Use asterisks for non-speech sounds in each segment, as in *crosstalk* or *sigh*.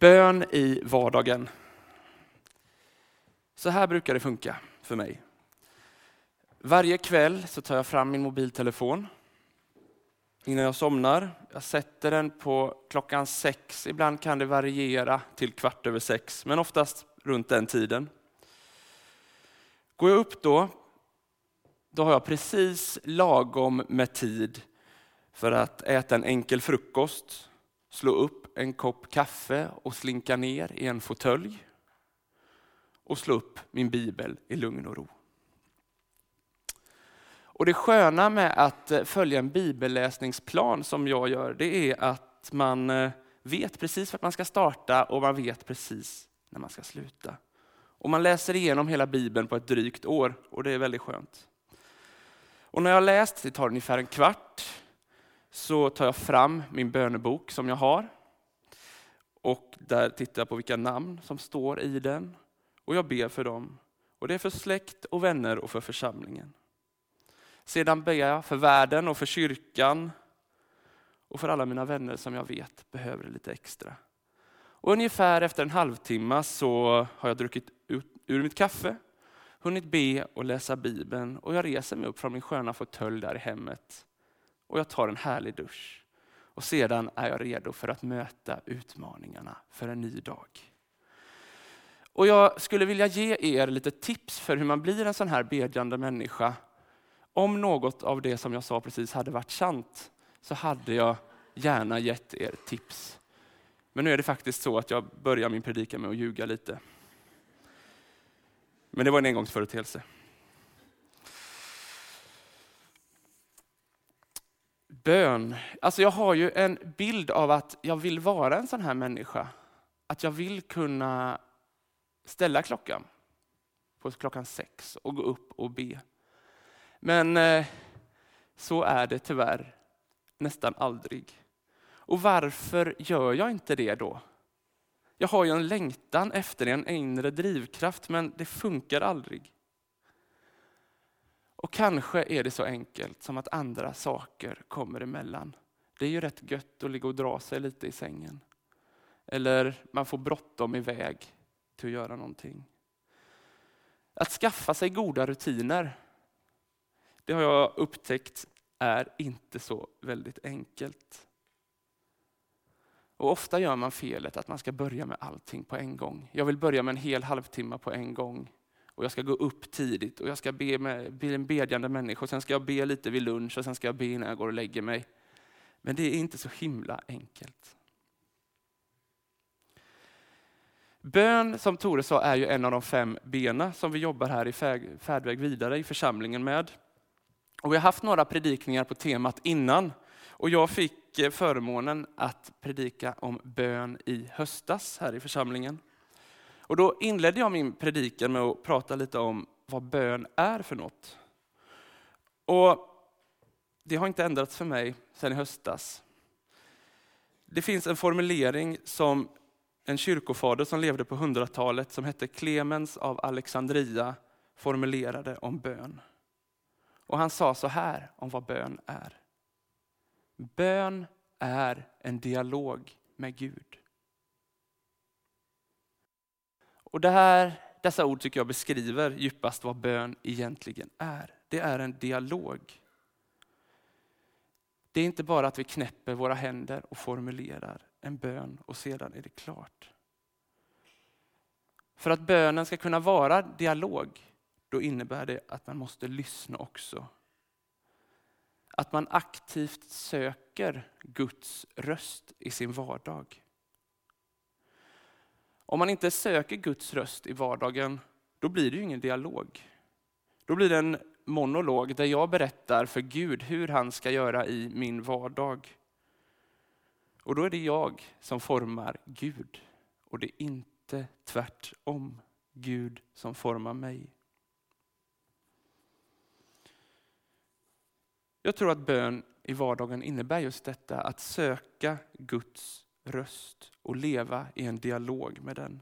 Bön i vardagen. Så här brukar det funka för mig. Varje kväll så tar jag fram min mobiltelefon innan jag somnar. Jag sätter den på klockan sex. Ibland kan det variera till kvart över sex, men oftast runt den tiden. Går jag upp då, då har jag precis lagom med tid för att äta en enkel frukost, slå upp en kopp kaffe och slinka ner i en fåtölj och slå upp min bibel i lugn och ro. Och Det sköna med att eh, följa en bibelläsningsplan som jag gör, det är att man eh, vet precis vart man ska starta och man vet precis när man ska sluta. Och man läser igenom hela bibeln på ett drygt år och det är väldigt skönt. Och när jag har läst, det tar ungefär en kvart, så tar jag fram min bönebok som jag har. Och där tittar jag på vilka namn som står i den. Och jag ber för dem. Och det är för släkt och vänner och för församlingen. Sedan ber jag för världen och för kyrkan och för alla mina vänner som jag vet behöver det lite extra. Och ungefär efter en halvtimme så har jag druckit ut, ur mitt kaffe, hunnit be och läsa Bibeln och jag reser mig upp från min sköna fåtölj där i hemmet och jag tar en härlig dusch. Och sedan är jag redo för att möta utmaningarna för en ny dag. Och jag skulle vilja ge er lite tips för hur man blir en sån här bedjande människa. Om något av det som jag sa precis hade varit sant så hade jag gärna gett er tips. Men nu är det faktiskt så att jag börjar min predikan med att ljuga lite. Men det var en engångsföreteelse. Bön. Alltså jag har ju en bild av att jag vill vara en sån här människa. Att jag vill kunna ställa klockan på klockan sex och gå upp och be. Men eh, så är det tyvärr nästan aldrig. Och varför gör jag inte det då? Jag har ju en längtan efter en inre drivkraft, men det funkar aldrig. Och kanske är det så enkelt som att andra saker kommer emellan. Det är ju rätt gött att ligga och dra sig lite i sängen. Eller man får bråttom iväg till att göra någonting. Att skaffa sig goda rutiner, det har jag upptäckt är inte så väldigt enkelt. Och Ofta gör man felet att man ska börja med allting på en gång. Jag vill börja med en hel halvtimme på en gång. Och Jag ska gå upp tidigt och jag ska be, med, bli en bedjande människa. Och sen ska jag be lite vid lunch och sen ska jag be innan jag går och lägger mig. Men det är inte så himla enkelt. Bön, som Tore sa, är ju en av de fem bena som vi jobbar här i Färdväg vidare i församlingen med. Och vi har haft några predikningar på temat innan. Och jag fick eh, förmånen att predika om bön i höstas här i församlingen. Och då inledde jag min predikan med att prata lite om vad bön är för något. Och det har inte ändrats för mig sedan i höstas. Det finns en formulering som en kyrkofader som levde på 100-talet som hette Clemens av Alexandria formulerade om bön. Och han sa så här om vad bön är. Bön är en dialog med Gud. Och det här, dessa ord tycker jag beskriver djupast vad bön egentligen är. Det är en dialog. Det är inte bara att vi knäpper våra händer och formulerar en bön och sedan är det klart. För att bönen ska kunna vara dialog, då innebär det att man måste lyssna också. Att man aktivt söker Guds röst i sin vardag. Om man inte söker Guds röst i vardagen, då blir det ju ingen dialog. Då blir det en monolog där jag berättar för Gud hur han ska göra i min vardag. Och då är det jag som formar Gud och det är inte tvärtom. Gud som formar mig. Jag tror att bön i vardagen innebär just detta, att söka Guds röst och leva i en dialog med den.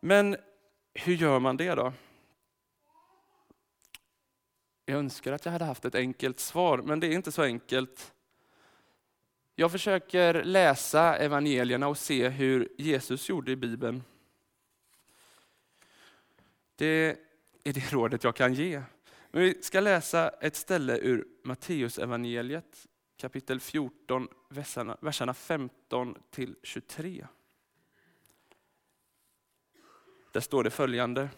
Men hur gör man det då? Jag önskar att jag hade haft ett enkelt svar, men det är inte så enkelt. Jag försöker läsa evangelierna och se hur Jesus gjorde i Bibeln. Det är det *laughs* rådet jag kan ge. Men vi ska läsa ett ställe ur Matteusevangeliet kapitel 14, verserna, verserna 15 till 23. Där står det följande.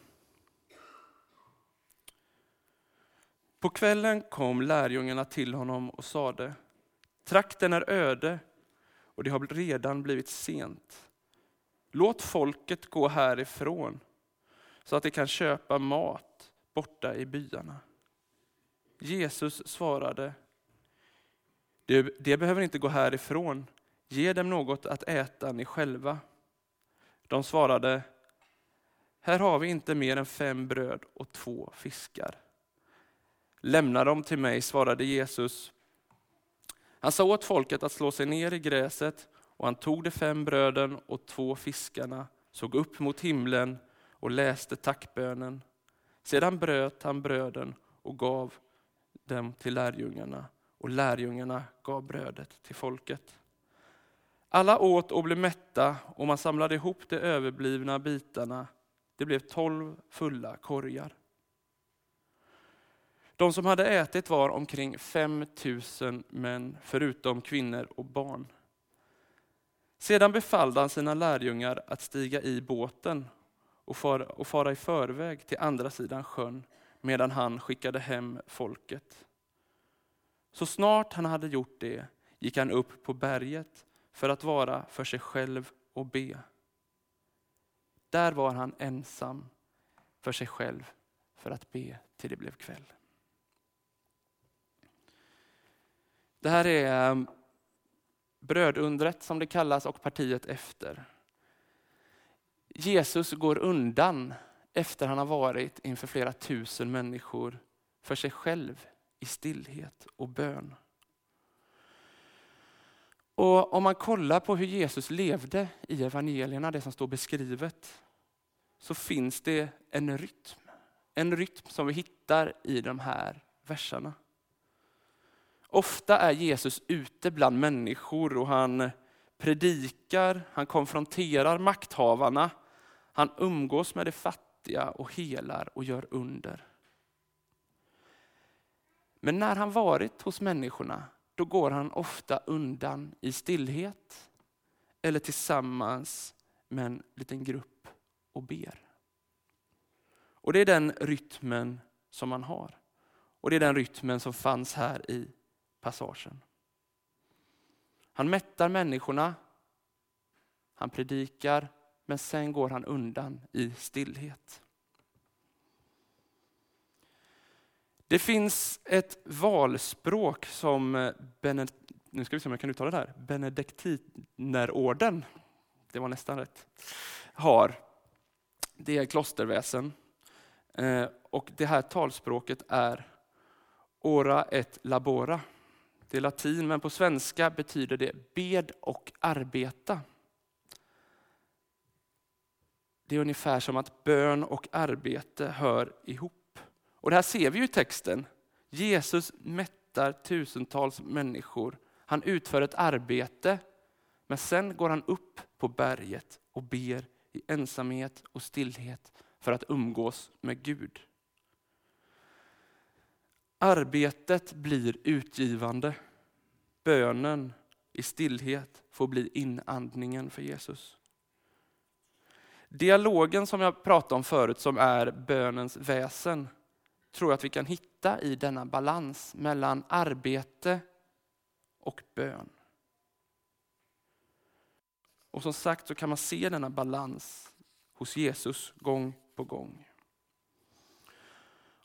På kvällen kom lärjungarna till honom och sade, trakten är öde och det har redan blivit sent. Låt folket gå härifrån så att de kan köpa mat borta i byarna. Jesus svarade, de behöver inte gå härifrån, ge dem något att äta ni själva. De svarade, här har vi inte mer än fem bröd och två fiskar. Lämna dem till mig, svarade Jesus. Han sa åt folket att slå sig ner i gräset och han tog de fem bröden och två fiskarna, såg upp mot himlen och läste tackbönen. Sedan bröt han bröden och gav dem till lärjungarna och lärjungarna gav brödet till folket. Alla åt och blev mätta och man samlade ihop de överblivna bitarna. Det blev tolv fulla korgar. De som hade ätit var omkring 5 000 män, förutom kvinnor och barn. Sedan befallde han sina lärjungar att stiga i båten och fara, och fara i förväg till andra sidan sjön, medan han skickade hem folket. Så snart han hade gjort det gick han upp på berget för att vara för sig själv och be. Där var han ensam för sig själv för att be till det blev kväll. Det här är ehm, brödundret som det kallas och partiet efter. Jesus går undan efter han har varit inför flera tusen människor för sig själv i stillhet och bön. Och Om man kollar på hur Jesus levde i evangelierna, det som står beskrivet, så finns det en rytm. En rytm som vi hittar i de här verserna. Ofta är Jesus ute bland människor och han predikar, han konfronterar makthavarna, han umgås med de fattiga och helar och gör under. Men när han varit hos människorna, då går han ofta undan i stillhet eller tillsammans med en liten grupp och ber. Och Det är den rytmen som man har. Och det är den rytmen som fanns här i passagen. Han mättar människorna, han predikar, men sen går han undan i stillhet. Det finns ett valspråk som eh, nu ska vi se om jag kan uttala det här, Benediktinerorden, det var nästan rätt, har. Det är klosterväsen. Eh, och det här talspråket är ora et labora. Det är latin, men på svenska betyder det bed och arbeta. Det är ungefär som att bön och arbete hör ihop. Och det här ser vi ju i texten. Jesus mättar tusentals människor. Han utför ett arbete, men sen går han upp på berget och ber i ensamhet och stillhet för att umgås med Gud. Arbetet blir utgivande. Bönen i stillhet får bli inandningen för Jesus. Dialogen som jag pratade om förut, som är bönens väsen, tror jag att vi kan hitta i denna balans mellan arbete och bön. Och som sagt så kan man se denna balans hos Jesus gång på gång.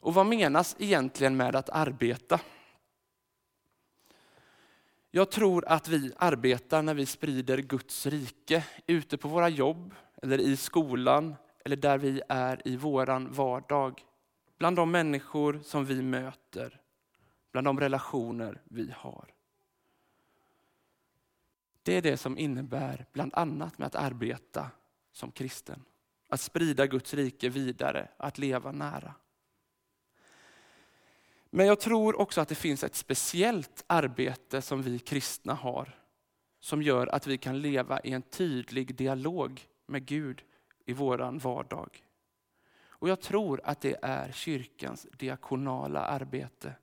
Och vad menas egentligen med att arbeta? Jag tror att vi arbetar när vi sprider Guds rike ute på våra jobb, eller i skolan, eller där vi är i våran vardag. Bland de människor som vi möter, bland de relationer vi har. Det är det som innebär bland annat med att arbeta som kristen. Att sprida Guds rike vidare, att leva nära. Men jag tror också att det finns ett speciellt arbete som vi kristna har. som gör att vi kan leva i en tydlig dialog med Gud i våran vardag. Och jag tror att det är kyrkans diakonala arbete.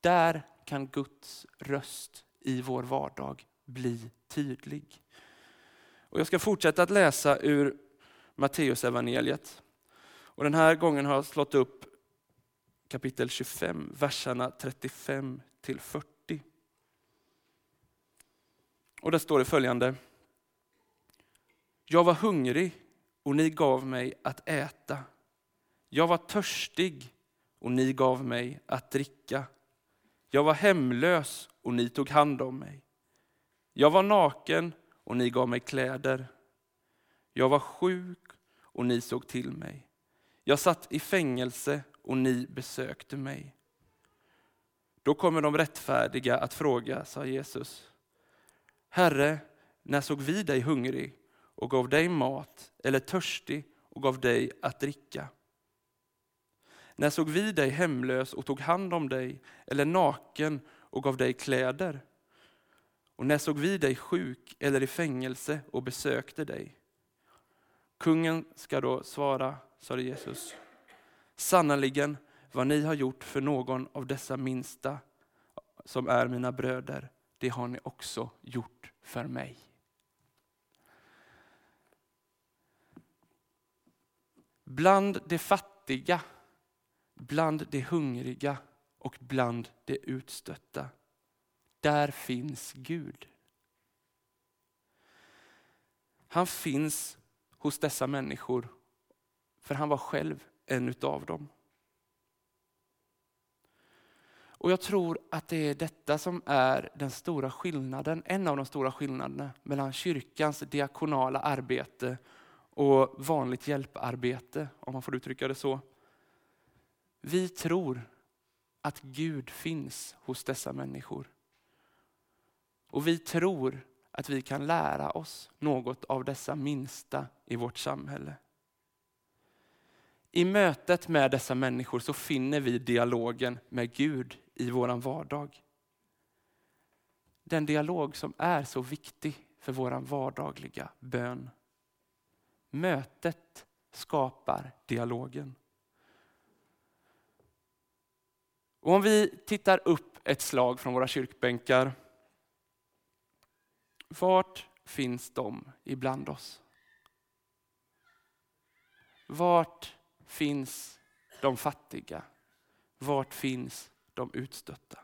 Där kan Guds röst i vår vardag bli tydlig. Och jag ska fortsätta att läsa ur Matteus evangeliet. Och Den här gången har jag slått upp kapitel 25, verserna 35 till 40. Och där står det följande. Jag var hungrig och ni gav mig att äta. Jag var törstig och ni gav mig att dricka. Jag var hemlös och ni tog hand om mig. Jag var naken och ni gav mig kläder. Jag var sjuk och ni såg till mig. Jag satt i fängelse och ni besökte mig. Då kommer de rättfärdiga att fråga, sa Jesus. Herre, när såg vi dig hungrig och gav dig mat eller törstig och gav dig att dricka? När såg vi dig hemlös och tog hand om dig eller naken och gav dig kläder? Och när såg vi dig sjuk eller i fängelse och besökte dig? Kungen ska då svara, sade Jesus. Sannerligen, vad ni har gjort för någon av dessa minsta som är mina bröder, det har ni också gjort för mig. Bland de fattiga, bland de hungriga och bland de utstötta, där finns Gud. Han finns hos dessa människor, för han var själv en utav dem. Och Jag tror att det är detta som är den stora skillnaden, en av de stora skillnaderna mellan kyrkans diakonala arbete och vanligt hjälparbete, om man får uttrycka det så. Vi tror att Gud finns hos dessa människor. Och vi tror att vi kan lära oss något av dessa minsta i vårt samhälle. I mötet med dessa människor så finner vi dialogen med Gud i vår vardag. Den dialog som är så viktig för vår vardagliga bön. Mötet skapar dialogen. Och om vi tittar upp ett slag från våra kyrkbänkar. Vart finns de ibland oss? Vart finns de fattiga? Vart finns de utstötta?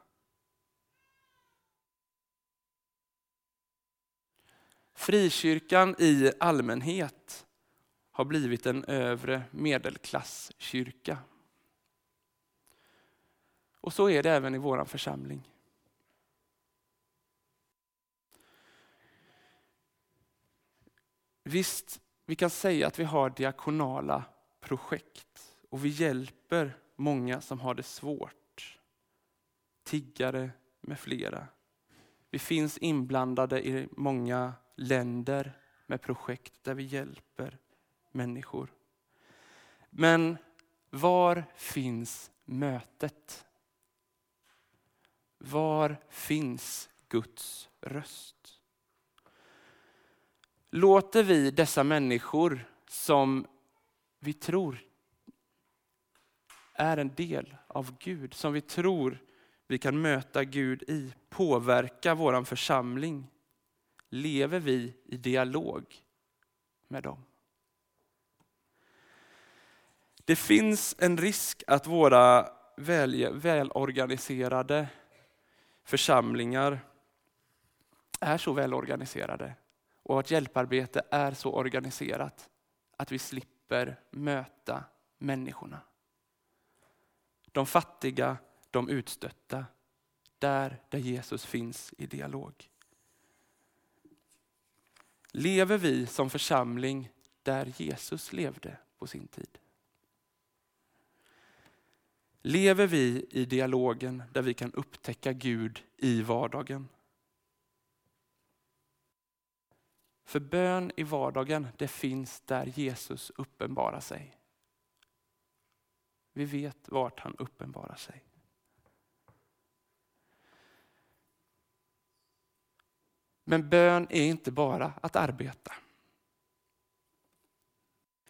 Frikyrkan i allmänhet har blivit en övre medelklasskyrka. Och så är det även i vår församling. Visst, vi kan säga att vi har diakonala projekt och vi hjälper många som har det svårt. Tiggare med flera. Vi finns inblandade i många länder med projekt där vi hjälper människor. Men var finns mötet? Var finns Guds röst? Låter vi dessa människor som vi tror är en del av Gud, som vi tror vi kan möta Gud i, påverka vår församling? Lever vi i dialog med dem? Det finns en risk att våra väl, välorganiserade församlingar är så välorganiserade och att hjälparbete är så organiserat att vi slipper möta människorna. De fattiga, de utstötta, där, där Jesus finns i dialog. Lever vi som församling där Jesus levde på sin tid? Lever vi i dialogen där vi kan upptäcka Gud i vardagen? För bön i vardagen, det finns där Jesus uppenbarar sig. Vi vet vart han uppenbarar sig. Men bön är inte bara att arbeta.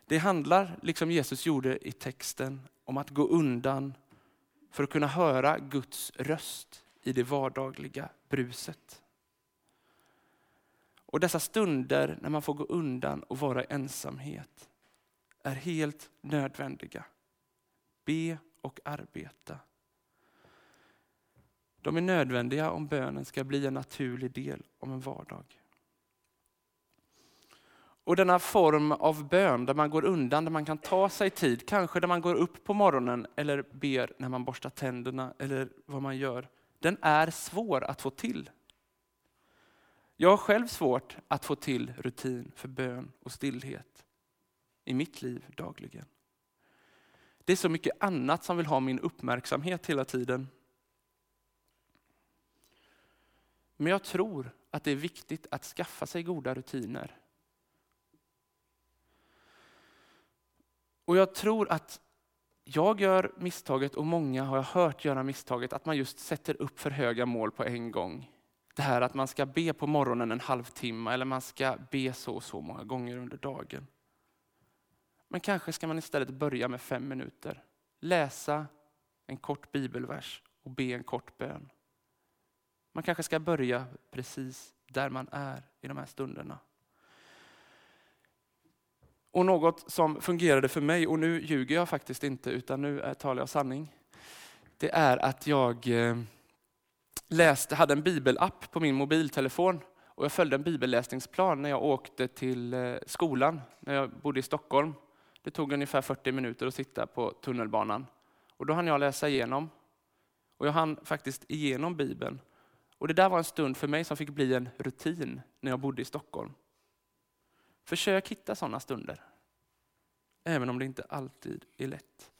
Det handlar, liksom Jesus gjorde i texten, om att gå undan för att kunna höra Guds röst i det vardagliga bruset. Och dessa stunder när man får gå undan och vara i ensamhet är helt nödvändiga. Be och arbeta. De är nödvändiga om bönen ska bli en naturlig del av en vardag. Och denna form av bön där man går undan, där man kan ta sig tid, kanske där man går upp på morgonen eller ber när man borstar tänderna eller vad man gör, den är svår att få till. Jag har själv svårt att få till rutin för bön och stillhet i mitt liv dagligen. Det är så mycket annat som vill ha min uppmärksamhet hela tiden. Men jag tror att det är viktigt att skaffa sig goda rutiner. Och jag tror att jag gör misstaget, och många har jag hört göra misstaget, att man just sätter upp för höga mål på en gång. Det här att man ska be på morgonen en halvtimme eller man ska be så och så många gånger under dagen. Men kanske ska man istället börja med fem minuter. Läsa en kort bibelvers och be en kort bön. Man kanske ska börja precis där man är i de här stunderna. Och något som fungerade för mig, och nu ljuger jag faktiskt inte utan nu eh, talar jag sanning. Det är att jag eh, läste, hade en bibelapp på min mobiltelefon och jag följde en bibelläsningsplan när jag åkte till eh, skolan när jag bodde i Stockholm. Det tog ungefär 40 minuter att sitta på tunnelbanan. Och då hann jag läsa igenom. Och jag hann faktiskt igenom Bibeln. Och det där var en stund för mig som fick bli en rutin när jag bodde i Stockholm. Försök hitta sådana stunder. Även om det inte alltid är lätt.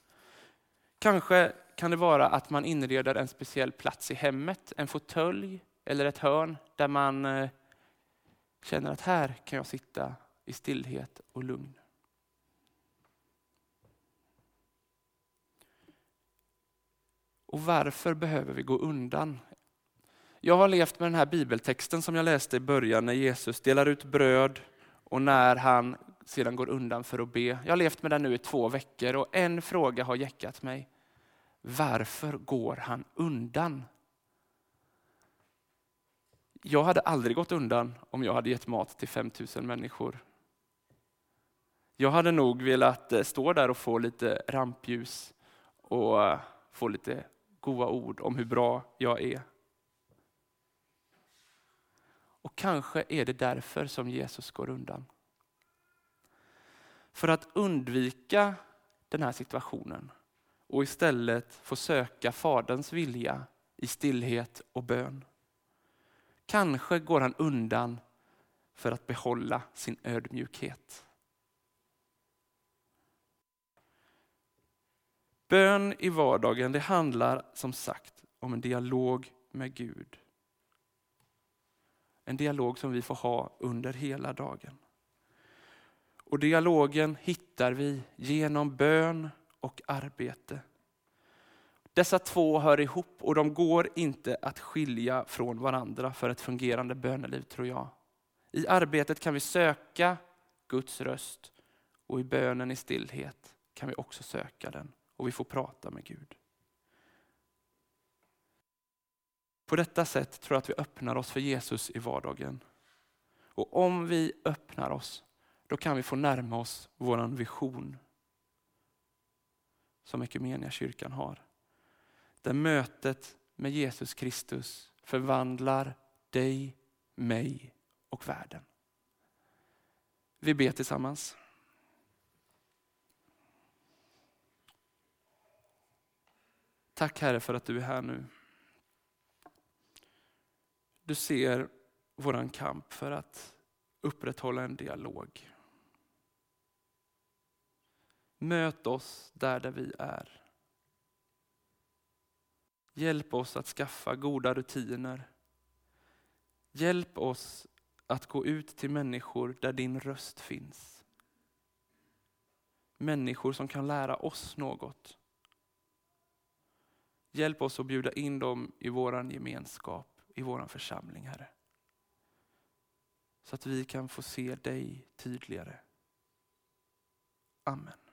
Kanske kan det vara att man inreder en speciell plats i hemmet, en fåtölj eller ett hörn där man eh, känner att här kan jag sitta i stillhet och lugn. Och varför behöver vi gå undan? Jag har levt med den här bibeltexten som jag läste i början när Jesus delar ut bröd och när han sedan går undan för att be. Jag har levt med den nu i två veckor och en fråga har jäckat mig. Varför går han undan? Jag hade aldrig gått undan om jag hade gett mat till 5000 människor. Jag hade nog velat eh, stå där och få lite rampljus och eh, få lite goda ord om hur bra jag är. Och kanske är det därför som Jesus går undan. För att undvika den här situationen och istället få söka Faderns vilja i stillhet och bön. Kanske går han undan för att behålla sin ödmjukhet. Bön i vardagen det handlar som sagt om en dialog med Gud. En dialog som vi får ha under hela dagen. Och dialogen hittar vi genom bön och arbete. Dessa två hör ihop och de går inte att skilja från varandra för ett fungerande böneliv tror jag. I arbetet kan vi söka Guds röst och i bönen i stillhet kan vi också söka den och vi får prata med Gud. På detta sätt tror jag att vi öppnar oss för Jesus i vardagen. Och om vi öppnar oss, då kan vi få närma oss vår vision som kyrkan har. Där mötet med Jesus Kristus förvandlar dig, mig och världen. Vi ber tillsammans. Tack Herre för att du är här nu. Du ser vår kamp för att upprätthålla en dialog. Möt oss där, där vi är. Hjälp oss att skaffa goda rutiner. Hjälp oss att gå ut till människor där din röst finns. Människor som kan lära oss något. Hjälp oss att bjuda in dem i vår gemenskap, i vår församling, Herre. Så att vi kan få se dig tydligare. Amen.